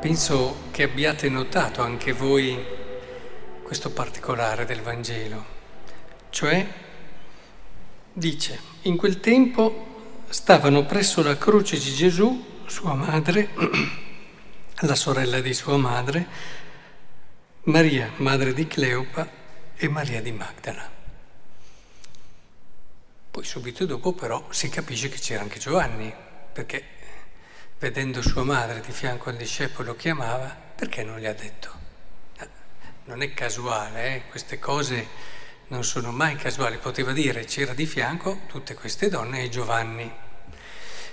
Penso che abbiate notato anche voi questo particolare del Vangelo, cioè dice, in quel tempo stavano presso la croce di Gesù, sua madre, la sorella di sua madre, Maria, madre di Cleopa e Maria di Magdala. Poi subito dopo però si capisce che c'era anche Giovanni, perché vedendo sua madre di fianco al discepolo che amava, perché non gli ha detto? Eh, non è casuale, eh? queste cose non sono mai casuali, poteva dire c'era di fianco tutte queste donne e Giovanni.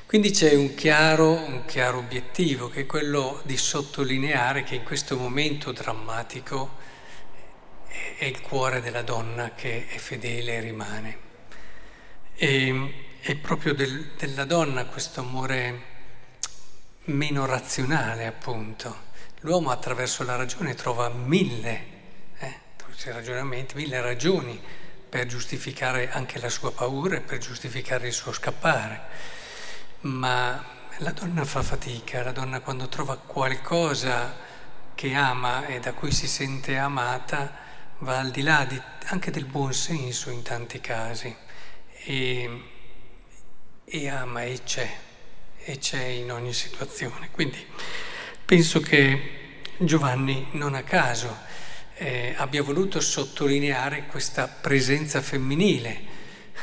Quindi c'è un chiaro, un chiaro obiettivo che è quello di sottolineare che in questo momento drammatico è il cuore della donna che è fedele e rimane. E è proprio del, della donna questo amore meno razionale, appunto. L'uomo attraverso la ragione trova mille eh, ragionamenti, mille ragioni per giustificare anche la sua paura e per giustificare il suo scappare. Ma la donna fa fatica, la donna quando trova qualcosa che ama e da cui si sente amata va al di là di, anche del buon senso in tanti casi e, e ama e c'è, e c'è in ogni situazione. Quindi penso che Giovanni non a caso eh, abbia voluto sottolineare questa presenza femminile,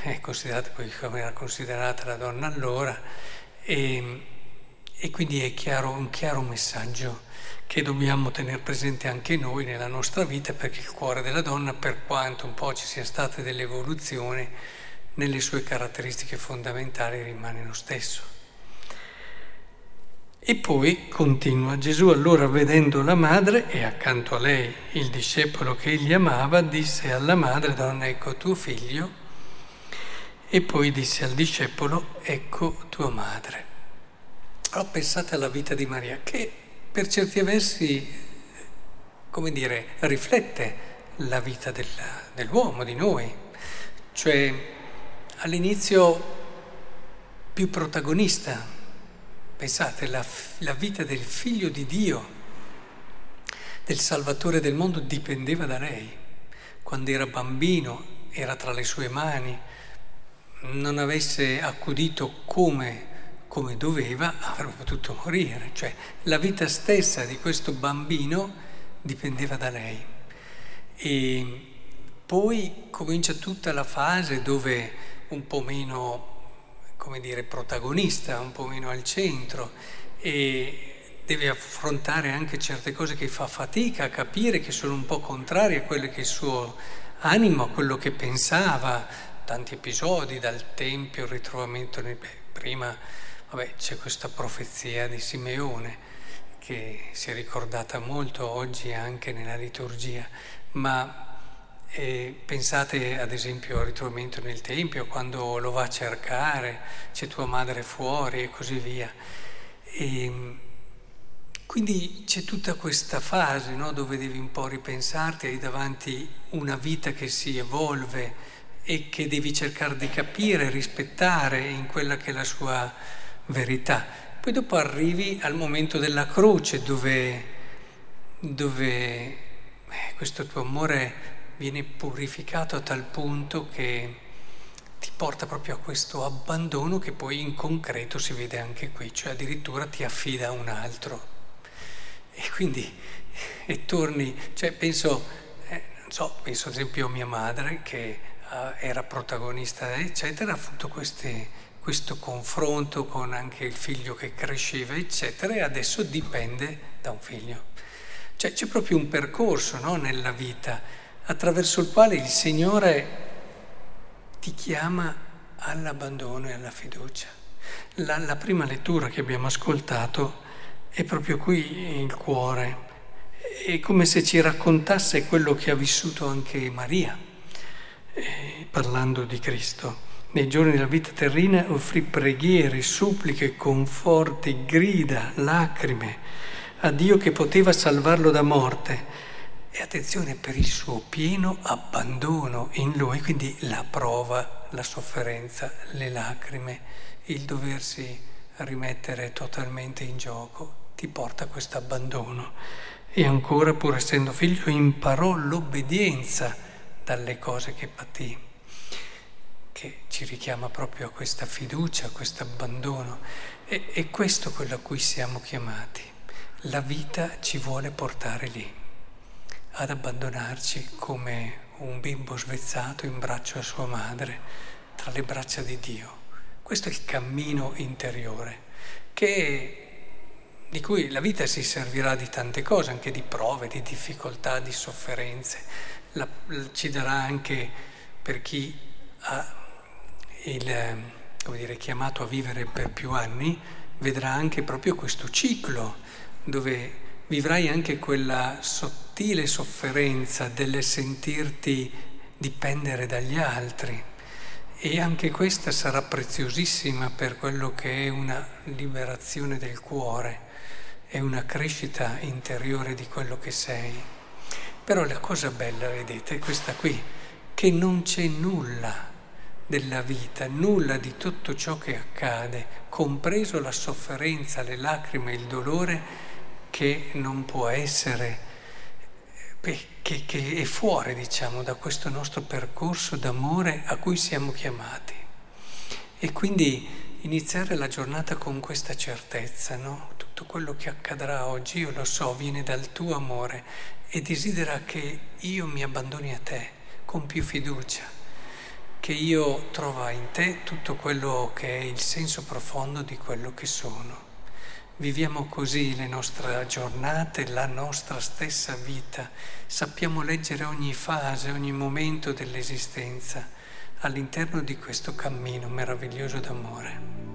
è considerata poi come era considerata la donna allora, e, e quindi è chiaro, un chiaro messaggio che dobbiamo tenere presente anche noi nella nostra vita perché il cuore della donna, per quanto un po' ci sia state delle evoluzioni, nelle sue caratteristiche fondamentali rimane lo stesso. E poi continua Gesù allora vedendo la madre e accanto a lei il discepolo che egli amava, disse alla madre, donna ecco tuo figlio, e poi disse al discepolo, ecco tua madre. Allora pensate alla vita di Maria che per certi versi, come dire, riflette la vita del, dell'uomo, di noi, cioè all'inizio più protagonista. Pensate, la, la, vita del figlio di Dio, del Salvatore del mondo, dipendeva da lei. Quando era bambino era tra le sue mani, non avesse accudito come, come doveva, avrebbe potuto morire. Cioè la vita stessa di questo bambino dipendeva da lei. E poi comincia tutta la fase dove un po' meno, come dire, protagonista, un po' meno al centro e deve affrontare anche certe cose che fa fatica a capire, che sono un po' contrarie a quelle che il suo animo, a quello che pensava, tanti episodi dal Tempio, il ritrovamento, nel, prima vabbè, c'è questa profezia di Simeone che si è ricordata molto oggi anche nella liturgia, ma e pensate ad esempio al ritrovamento nel Tempio, quando lo va a cercare, c'è tua madre fuori e così via. E quindi c'è tutta questa fase no, dove devi un po' ripensarti, hai davanti una vita che si evolve e che devi cercare di capire, rispettare in quella che è la sua verità. Poi dopo arrivi al momento della croce dove, dove eh, questo tuo amore viene purificato a tal punto che ti porta proprio a questo abbandono che poi in concreto si vede anche qui, cioè addirittura ti affida a un altro. E quindi e torni, cioè penso, eh, non so, penso ad esempio a mia madre che eh, era protagonista, eccetera, ha avuto queste, questo confronto con anche il figlio che cresceva, eccetera, e adesso dipende da un figlio. Cioè c'è proprio un percorso no, nella vita attraverso il quale il Signore ti chiama all'abbandono e alla fiducia. La, la, prima lettura che abbiamo ascoltato è proprio qui il cuore, è come se ci raccontasse quello che ha vissuto anche Maria, eh, parlando di Cristo. Nei giorni della vita terrena offrì preghiere, suppliche, conforti, grida, lacrime a Dio che poteva salvarlo da morte e attenzione per il suo pieno abbandono in lui, quindi la prova, la sofferenza, le lacrime, il doversi rimettere totalmente in gioco, ti porta a questo abbandono. E ancora, pur essendo figlio, imparò l'obbedienza dalle cose che patì, che ci richiama proprio a questa fiducia, a questo abbandono. E, e questo è quello a cui siamo chiamati. La vita ci vuole portare lì, ad abbandonarci come un bimbo svezzato in braccio a sua madre, tra le braccia di Dio. Questo è il cammino interiore, che, di cui la vita si servirà di tante cose, anche di prove, di difficoltà, di sofferenze. La, ci darà anche per chi ha il, dire, chiamato a vivere per più anni, vedrà anche proprio questo ciclo dove vivrai anche quella sottile sofferenza del sentirti dipendere dagli altri e anche questa sarà preziosissima per quello che è una liberazione del cuore, è una crescita interiore di quello che sei. Però la cosa bella, vedete, è questa qui, che non c'è nulla della vita, nulla di tutto ciò che accade, compreso la sofferenza, le lacrime, il dolore, che non può essere che, che è fuori, diciamo, da questo nostro percorso d'amore a cui siamo chiamati. E quindi iniziare la giornata con questa certezza, no? Tutto quello che accadrà oggi, io lo so, viene dal tuo amore e desidera che io mi abbandoni a te con più fiducia, che io trova in te tutto quello che è il senso profondo di quello che sono. Viviamo così le nostre giornate, la nostra stessa vita. Sappiamo leggere ogni fase, ogni momento dell'esistenza all'interno di questo cammino meraviglioso d'amore.